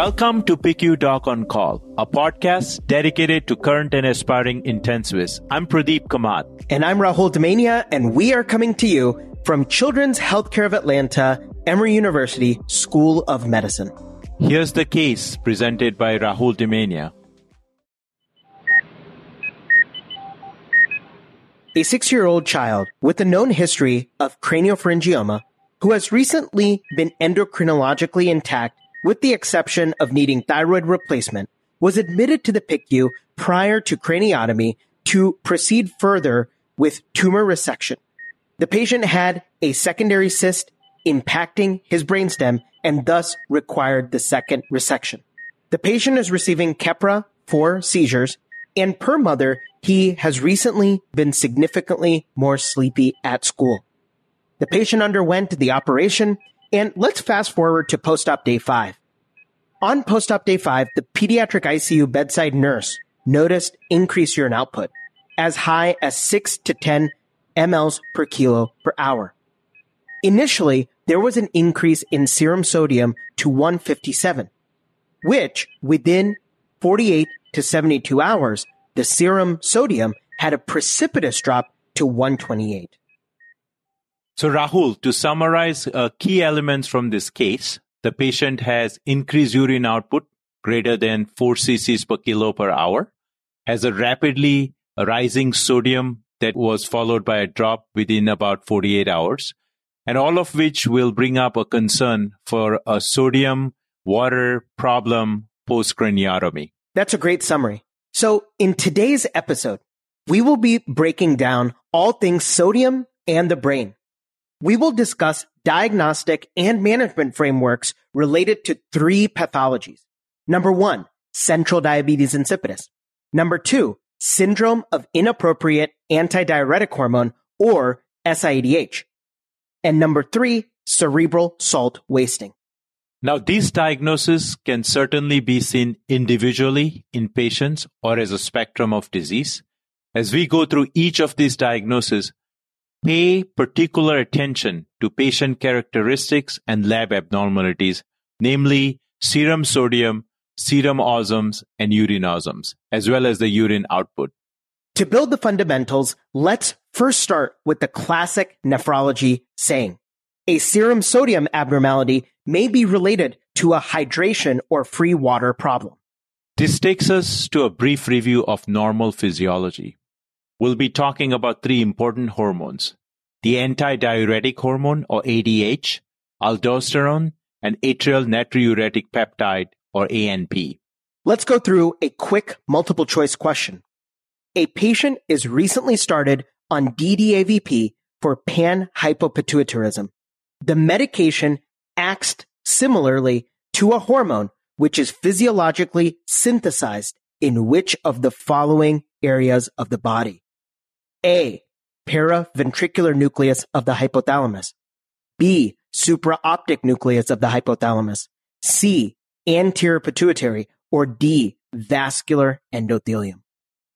Welcome to PICU Doc on Call, a podcast dedicated to current and aspiring intensivists. I'm Pradeep Kamat. And I'm Rahul Damania, and we are coming to you from Children's Healthcare of Atlanta, Emory University School of Medicine. Here's the case presented by Rahul Damania. A six year old child with a known history of craniopharyngioma who has recently been endocrinologically intact with the exception of needing thyroid replacement, was admitted to the PICU prior to craniotomy to proceed further with tumor resection. The patient had a secondary cyst impacting his brainstem and thus required the second resection. The patient is receiving Keppra for seizures, and per mother, he has recently been significantly more sleepy at school. The patient underwent the operation, and let's fast forward to post-op day five. On post-op day five, the pediatric ICU bedside nurse noticed increased urine output as high as 6 to 10 mLs per kilo per hour. Initially, there was an increase in serum sodium to 157, which within 48 to 72 hours, the serum sodium had a precipitous drop to 128. So, Rahul, to summarize uh, key elements from this case, the patient has increased urine output greater than 4 cc's per kilo per hour, has a rapidly rising sodium that was followed by a drop within about 48 hours, and all of which will bring up a concern for a sodium water problem post craniotomy. That's a great summary. So, in today's episode, we will be breaking down all things sodium and the brain we will discuss diagnostic and management frameworks related to three pathologies. Number one, central diabetes insipidus. Number two, syndrome of inappropriate antidiuretic hormone or SIADH. And number three, cerebral salt wasting. Now, these diagnoses can certainly be seen individually in patients or as a spectrum of disease. As we go through each of these diagnoses, Pay particular attention to patient characteristics and lab abnormalities, namely serum sodium, serum osms, and urine osms, as well as the urine output. To build the fundamentals, let's first start with the classic nephrology saying. A serum sodium abnormality may be related to a hydration or free water problem. This takes us to a brief review of normal physiology we'll be talking about three important hormones the antidiuretic hormone, or ADH, aldosterone, and atrial natriuretic peptide, or ANP. Let's go through a quick multiple choice question. A patient is recently started on DDAVP for panhypopituitarism. The medication acts similarly to a hormone which is physiologically synthesized in which of the following areas of the body? A. Paraventricular nucleus of the hypothalamus. B. Supraoptic nucleus of the hypothalamus. C. Anterior pituitary. Or D. Vascular endothelium.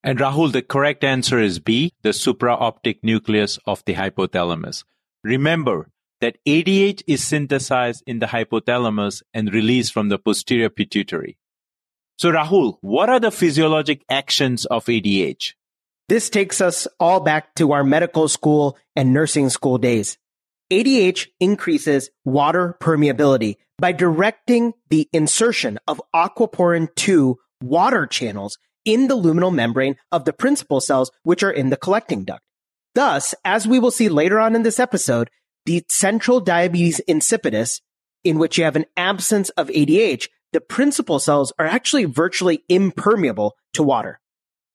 And Rahul, the correct answer is B, the supraoptic nucleus of the hypothalamus. Remember that ADH is synthesized in the hypothalamus and released from the posterior pituitary. So Rahul, what are the physiologic actions of ADH? This takes us all back to our medical school and nursing school days. ADH increases water permeability by directing the insertion of aquaporin 2 water channels in the luminal membrane of the principal cells, which are in the collecting duct. Thus, as we will see later on in this episode, the central diabetes insipidus, in which you have an absence of ADH, the principal cells are actually virtually impermeable to water.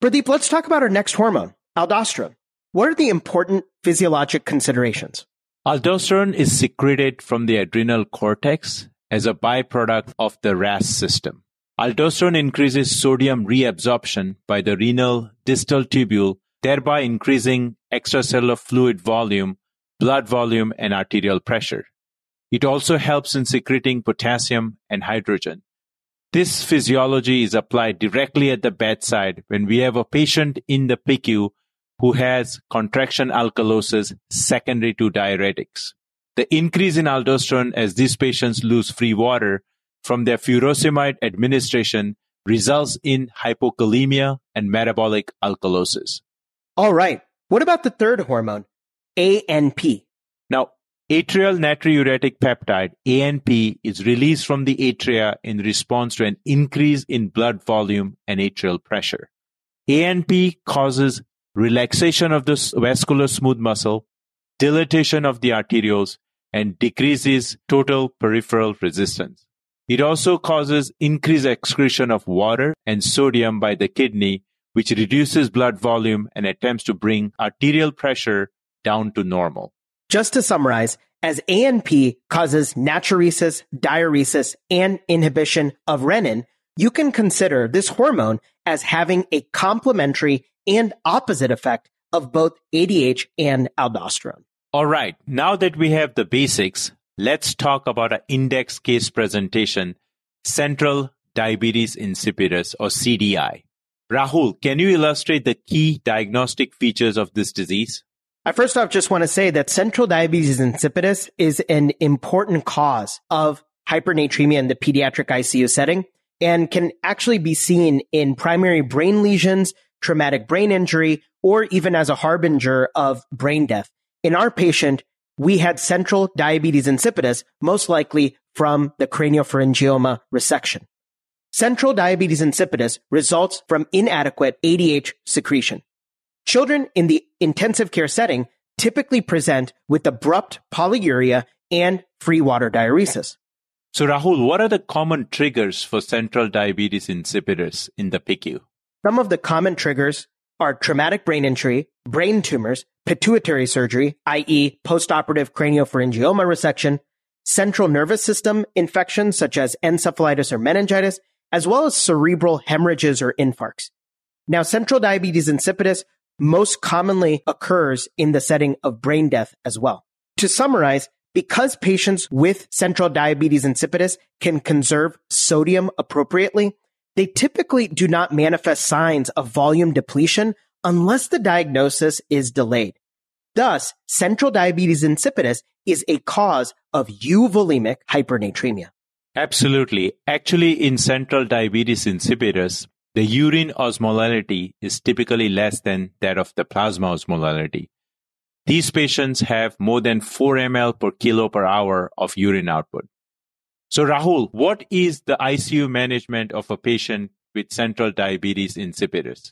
Pradeep, let's talk about our next hormone, aldosterone. What are the important physiologic considerations? Aldosterone is secreted from the adrenal cortex as a byproduct of the RAS system. Aldosterone increases sodium reabsorption by the renal distal tubule, thereby increasing extracellular fluid volume, blood volume, and arterial pressure. It also helps in secreting potassium and hydrogen. This physiology is applied directly at the bedside when we have a patient in the PICU who has contraction alkalosis secondary to diuretics. The increase in aldosterone as these patients lose free water from their furosemide administration results in hypokalemia and metabolic alkalosis. All right. What about the third hormone, ANP? Atrial natriuretic peptide, ANP, is released from the atria in response to an increase in blood volume and atrial pressure. ANP causes relaxation of the vascular smooth muscle, dilatation of the arterioles, and decreases total peripheral resistance. It also causes increased excretion of water and sodium by the kidney, which reduces blood volume and attempts to bring arterial pressure down to normal. Just to summarize, as ANP causes natriuresis, diuresis, and inhibition of renin, you can consider this hormone as having a complementary and opposite effect of both ADH and aldosterone. All right, now that we have the basics, let's talk about an index case presentation, central diabetes insipidus or CDI. Rahul, can you illustrate the key diagnostic features of this disease? I first off just want to say that central diabetes insipidus is an important cause of hypernatremia in the pediatric ICU setting and can actually be seen in primary brain lesions, traumatic brain injury, or even as a harbinger of brain death. In our patient, we had central diabetes insipidus, most likely from the craniopharyngioma resection. Central diabetes insipidus results from inadequate ADH secretion. Children in the intensive care setting typically present with abrupt polyuria and free water diuresis. So, Rahul, what are the common triggers for central diabetes insipidus in the PICU? Some of the common triggers are traumatic brain injury, brain tumors, pituitary surgery, i.e., postoperative craniopharyngioma resection, central nervous system infections such as encephalitis or meningitis, as well as cerebral hemorrhages or infarcts. Now, central diabetes insipidus most commonly occurs in the setting of brain death as well. To summarize, because patients with central diabetes insipidus can conserve sodium appropriately, they typically do not manifest signs of volume depletion unless the diagnosis is delayed. Thus, central diabetes insipidus is a cause of euvolemic hypernatremia. Absolutely. Actually, in central diabetes insipidus, the urine osmolality is typically less than that of the plasma osmolality. These patients have more than 4 ml per kilo per hour of urine output. So, Rahul, what is the ICU management of a patient with central diabetes insipidus?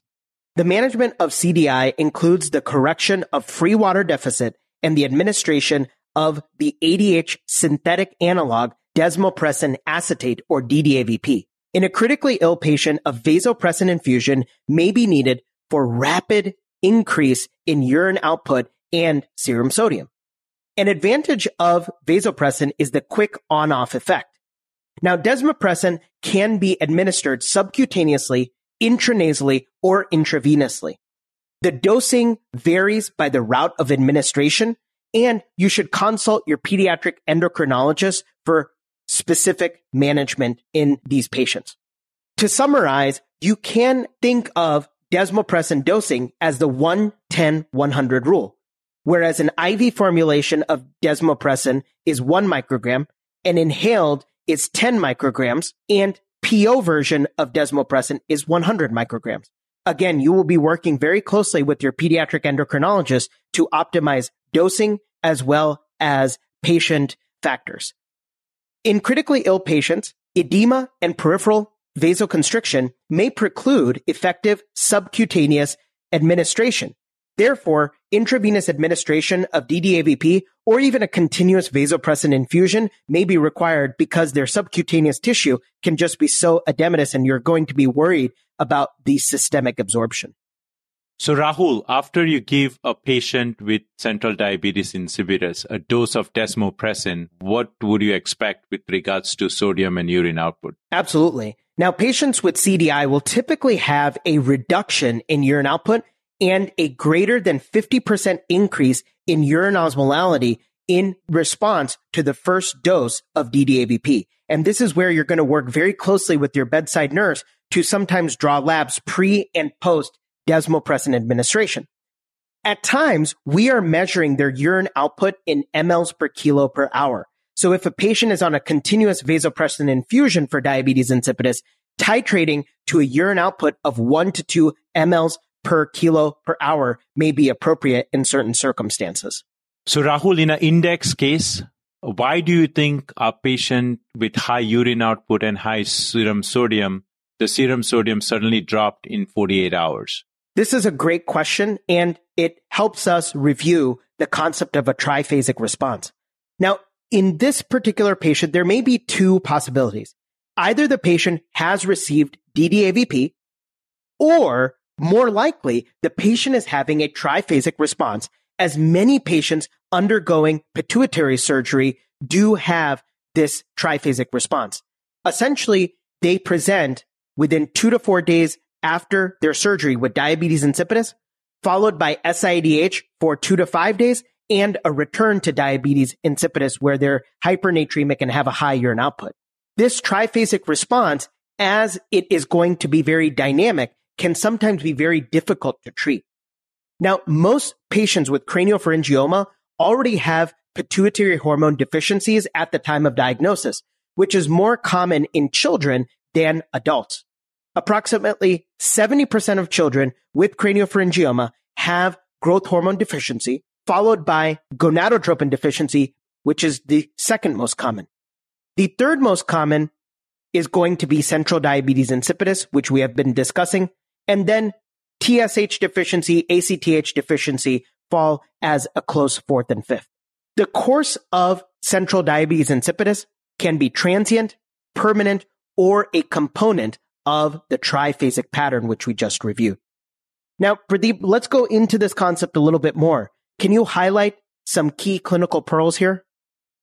The management of CDI includes the correction of free water deficit and the administration of the ADH synthetic analog desmopressin acetate or DDAVP. In a critically ill patient, a vasopressin infusion may be needed for rapid increase in urine output and serum sodium. An advantage of vasopressin is the quick on-off effect. Now, desmopressin can be administered subcutaneously, intranasally, or intravenously. The dosing varies by the route of administration, and you should consult your pediatric endocrinologist for specific management in these patients. To summarize, you can think of desmopressin dosing as the 1-10-100 rule, whereas an IV formulation of desmopressin is 1 microgram and inhaled is 10 micrograms and PO version of desmopressin is 100 micrograms. Again, you will be working very closely with your pediatric endocrinologist to optimize dosing as well as patient factors. In critically ill patients, edema and peripheral vasoconstriction may preclude effective subcutaneous administration. Therefore, intravenous administration of DDAVP or even a continuous vasopressin infusion may be required because their subcutaneous tissue can just be so edematous and you're going to be worried about the systemic absorption. So, Rahul, after you give a patient with central diabetes insipidus a dose of desmopressin, what would you expect with regards to sodium and urine output? Absolutely. Now, patients with CDI will typically have a reduction in urine output and a greater than 50% increase in urine osmolality in response to the first dose of DDAVP. And this is where you're going to work very closely with your bedside nurse to sometimes draw labs pre and post desmopressin administration. At times, we are measuring their urine output in mLs per kilo per hour. So if a patient is on a continuous vasopressin infusion for diabetes insipidus, titrating to a urine output of one to two mLs per kilo per hour may be appropriate in certain circumstances. So Rahul, in an index case, why do you think a patient with high urine output and high serum sodium, the serum sodium suddenly dropped in 48 hours? This is a great question and it helps us review the concept of a triphasic response. Now, in this particular patient, there may be two possibilities. Either the patient has received DDAVP or more likely the patient is having a triphasic response as many patients undergoing pituitary surgery do have this triphasic response. Essentially, they present within two to four days after their surgery with diabetes insipidus, followed by SIDH for two to five days, and a return to diabetes insipidus where they're hypernatremic and have a high urine output. This triphasic response, as it is going to be very dynamic, can sometimes be very difficult to treat. Now, most patients with craniopharyngioma already have pituitary hormone deficiencies at the time of diagnosis, which is more common in children than adults. Approximately 70% of children with craniopharyngioma have growth hormone deficiency, followed by gonadotropin deficiency, which is the second most common. The third most common is going to be central diabetes insipidus, which we have been discussing, and then TSH deficiency, ACTH deficiency fall as a close fourth and fifth. The course of central diabetes insipidus can be transient, permanent, or a component of the triphasic pattern, which we just reviewed. Now, Pradeep, let's go into this concept a little bit more. Can you highlight some key clinical pearls here?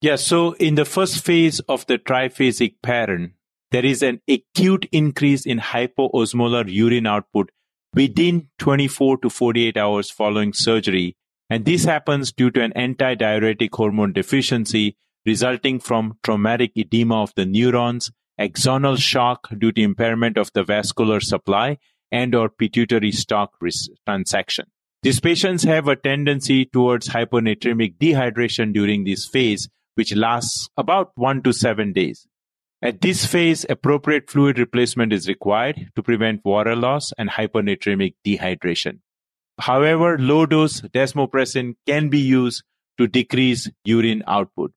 Yeah, so in the first phase of the triphasic pattern, there is an acute increase in hypoosmolar urine output within 24 to 48 hours following surgery. And this happens due to an antidiuretic hormone deficiency resulting from traumatic edema of the neurons, axonal shock due to impairment of the vascular supply, and or pituitary stalk transection. These patients have a tendency towards hyponatremic dehydration during this phase, which lasts about one to seven days. At this phase, appropriate fluid replacement is required to prevent water loss and hypernatremic dehydration. However, low dose desmopressin can be used to decrease urine output.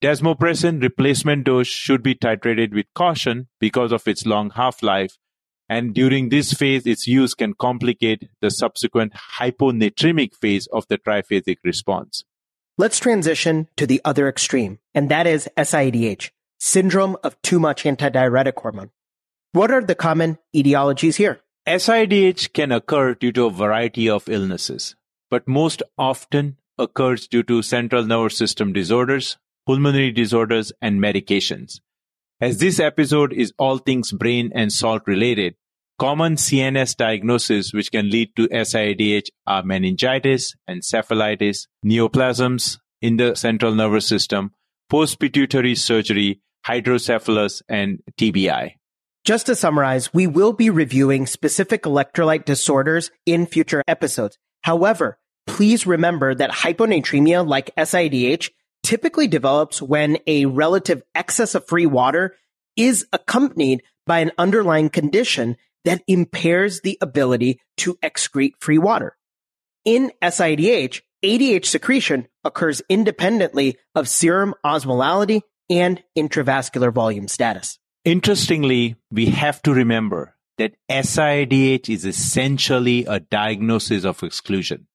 Desmopressin replacement dose should be titrated with caution because of its long half life, and during this phase, its use can complicate the subsequent hyponatremic phase of the triphasic response. Let's transition to the other extreme, and that is SIADH syndrome of too much antidiuretic hormone. What are the common etiologies here? SIDH can occur due to a variety of illnesses, but most often occurs due to central nervous system disorders, pulmonary disorders, and medications. As this episode is all things brain and salt related, common CNS diagnoses which can lead to SIADH are meningitis, encephalitis, neoplasms in the central nervous system, post-pituitary surgery, hydrocephalus, and TBI. Just to summarize, we will be reviewing specific electrolyte disorders in future episodes. However, please remember that hyponatremia like SIADH typically develops when a relative excess of free water is accompanied by an underlying condition that impairs the ability to excrete free water. In SIDH, ADH secretion occurs independently of serum osmolality and intravascular volume status. Interestingly, we have to remember that SIDH is essentially a diagnosis of exclusion.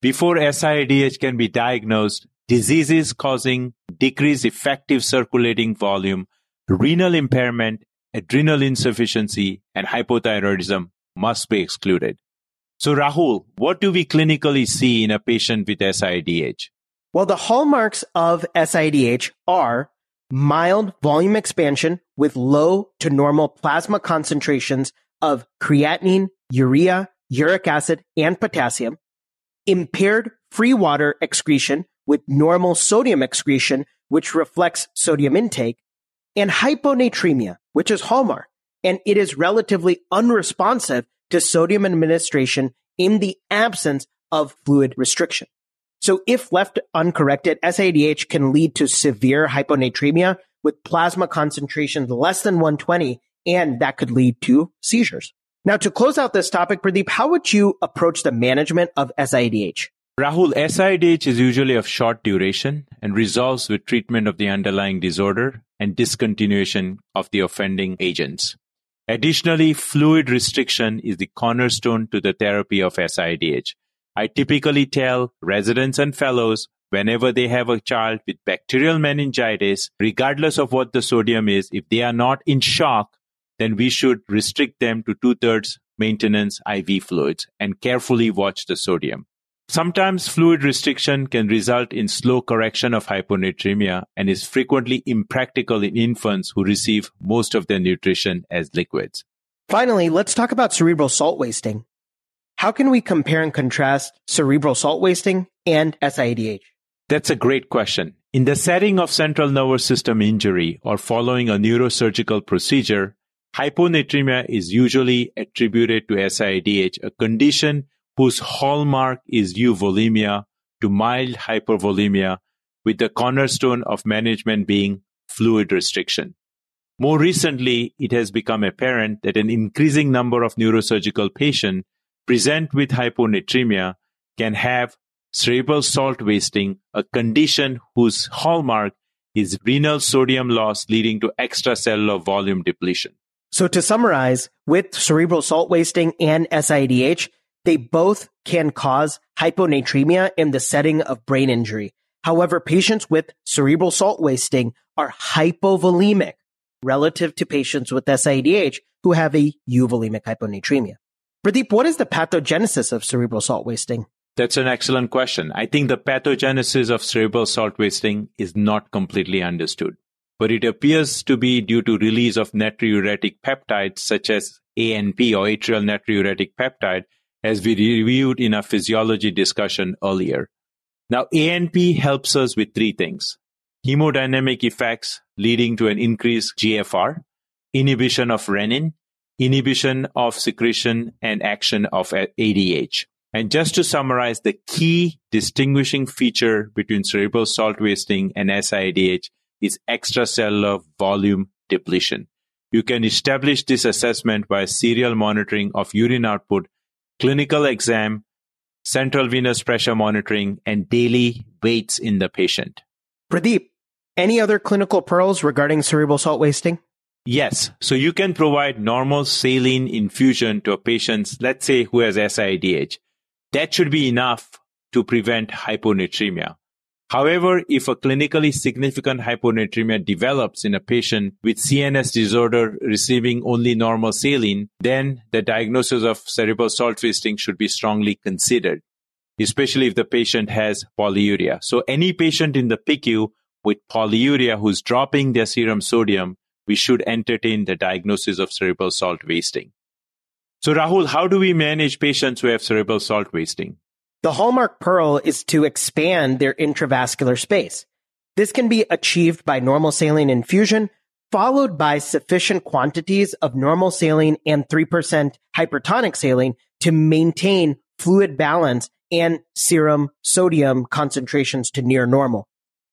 Before SIDH can be diagnosed, diseases causing decreased effective circulating volume, renal impairment, adrenal insufficiency, and hypothyroidism must be excluded. So, Rahul, what do we clinically see in a patient with SIDH? Well, the hallmarks of SIDH are mild volume expansion with low to normal plasma concentrations of creatinine, urea, uric acid, and potassium, impaired free water excretion with normal sodium excretion, which reflects sodium intake, and hyponatremia, which is hallmark, and it is relatively unresponsive to sodium administration in the absence of fluid restriction. So if left uncorrected, SIADH can lead to severe hyponatremia with plasma concentrations less than 120, and that could lead to seizures. Now, to close out this topic, Pradeep, how would you approach the management of SIADH? Rahul, SIDH is usually of short duration and resolves with treatment of the underlying disorder and discontinuation of the offending agents. Additionally, fluid restriction is the cornerstone to the therapy of SIDH. I typically tell residents and fellows whenever they have a child with bacterial meningitis, regardless of what the sodium is, if they are not in shock, then we should restrict them to two thirds maintenance IV fluids and carefully watch the sodium. Sometimes fluid restriction can result in slow correction of hyponatremia and is frequently impractical in infants who receive most of their nutrition as liquids. Finally, let's talk about cerebral salt wasting. How can we compare and contrast cerebral salt wasting and SIADH? That's a great question. In the setting of central nervous system injury or following a neurosurgical procedure, hyponatremia is usually attributed to SIADH, a condition whose hallmark is euvolemia to mild hypervolemia, with the cornerstone of management being fluid restriction. More recently, it has become apparent that an increasing number of neurosurgical patients present with hyponatremia can have cerebral salt wasting, a condition whose hallmark is renal sodium loss leading to extracellular volume depletion. So to summarize, with cerebral salt wasting and SIADH, they both can cause hyponatremia in the setting of brain injury. However, patients with cerebral salt wasting are hypovolemic relative to patients with SIADH who have a euvolemic hyponatremia. Pradeep, what is the pathogenesis of cerebral salt wasting? That's an excellent question. I think the pathogenesis of cerebral salt wasting is not completely understood, but it appears to be due to release of natriuretic peptides such as ANP or atrial natriuretic peptide, as we reviewed in our physiology discussion earlier. Now, ANP helps us with three things hemodynamic effects leading to an increased GFR, inhibition of renin, inhibition of secretion and action of ADH. And just to summarize, the key distinguishing feature between cerebral salt wasting and SIADH is extracellular volume depletion. You can establish this assessment by serial monitoring of urine output, clinical exam, central venous pressure monitoring, and daily weights in the patient. Pradeep, any other clinical pearls regarding cerebral salt wasting? Yes. So you can provide normal saline infusion to a patient, let's say, who has SIDH. That should be enough to prevent hyponatremia. However, if a clinically significant hyponatremia develops in a patient with CNS disorder receiving only normal saline, then the diagnosis of cerebral salt wasting should be strongly considered, especially if the patient has polyuria. So any patient in the PICU with polyuria who's dropping their serum sodium, we should entertain the diagnosis of cerebral salt wasting. So, Rahul, how do we manage patients who have cerebral salt wasting? The hallmark pearl is to expand their intravascular space. This can be achieved by normal saline infusion, followed by sufficient quantities of normal saline and 3% hypertonic saline to maintain fluid balance and serum sodium concentrations to near normal.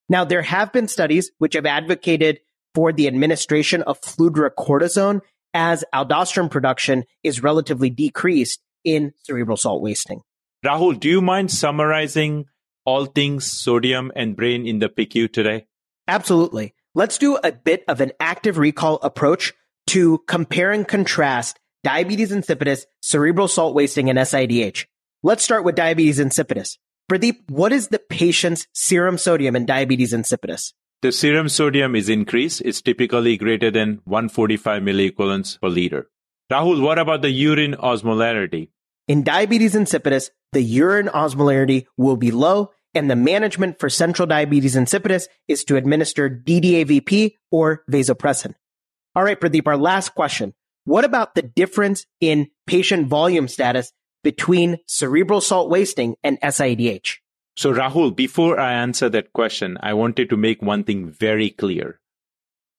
Now, there have been studies which have advocated for the administration of fludrocortisone as aldosterone production is relatively decreased in cerebral salt wasting. Rahul, do you mind summarizing all things sodium and brain in the PICU today? Absolutely. Let's do a bit of an active recall approach to compare and contrast diabetes insipidus, cerebral salt wasting, and SIDH. Let's start with diabetes insipidus. Pradeep, what is the patient's serum sodium in diabetes insipidus? The serum sodium is increased. It's typically greater than 145 milliequivalents per liter. Rahul, what about the urine osmolarity? In diabetes insipidus, the urine osmolarity will be low, and the management for central diabetes insipidus is to administer DDAVP or vasopressin. All right, Pradeep, our last question. What about the difference in patient volume status between cerebral salt wasting and SIADH? So, Rahul, before I answer that question, I wanted to make one thing very clear.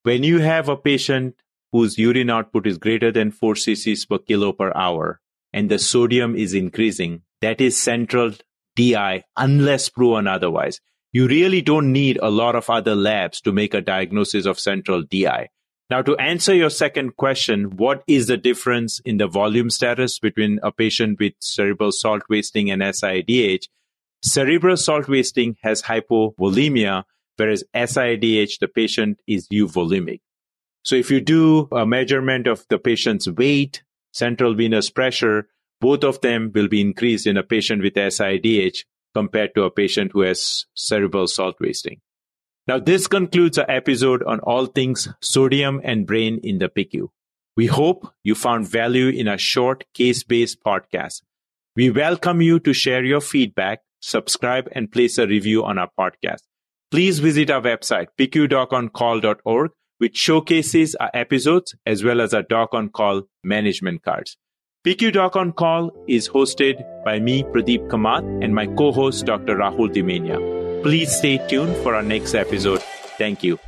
When you have a patient whose urine output is greater than 4 cc's per kilo per hour and the sodium is increasing, that is central DI unless proven otherwise. You really don't need a lot of other labs to make a diagnosis of central DI. Now, to answer your second question, what is the difference in the volume status between a patient with cerebral salt wasting and SIADH? Cerebral salt wasting has hypovolemia, whereas SIADH, the patient is euvolemic. So if you do a measurement of the patient's weight, central venous pressure, both of them will be increased in a patient with SIDH compared to a patient who has cerebral salt wasting. Now, this concludes our episode on all things sodium and brain in the PICU. We hope you found value in our short case based podcast. We welcome you to share your feedback, subscribe, and place a review on our podcast. Please visit our website, picudoconcall.org, which showcases our episodes as well as our Doc on Call management cards. PICU Doc on Call is hosted by me, Pradeep Kamat, and my co host, Dr. Rahul Damania. Please stay tuned for our next episode. Thank you.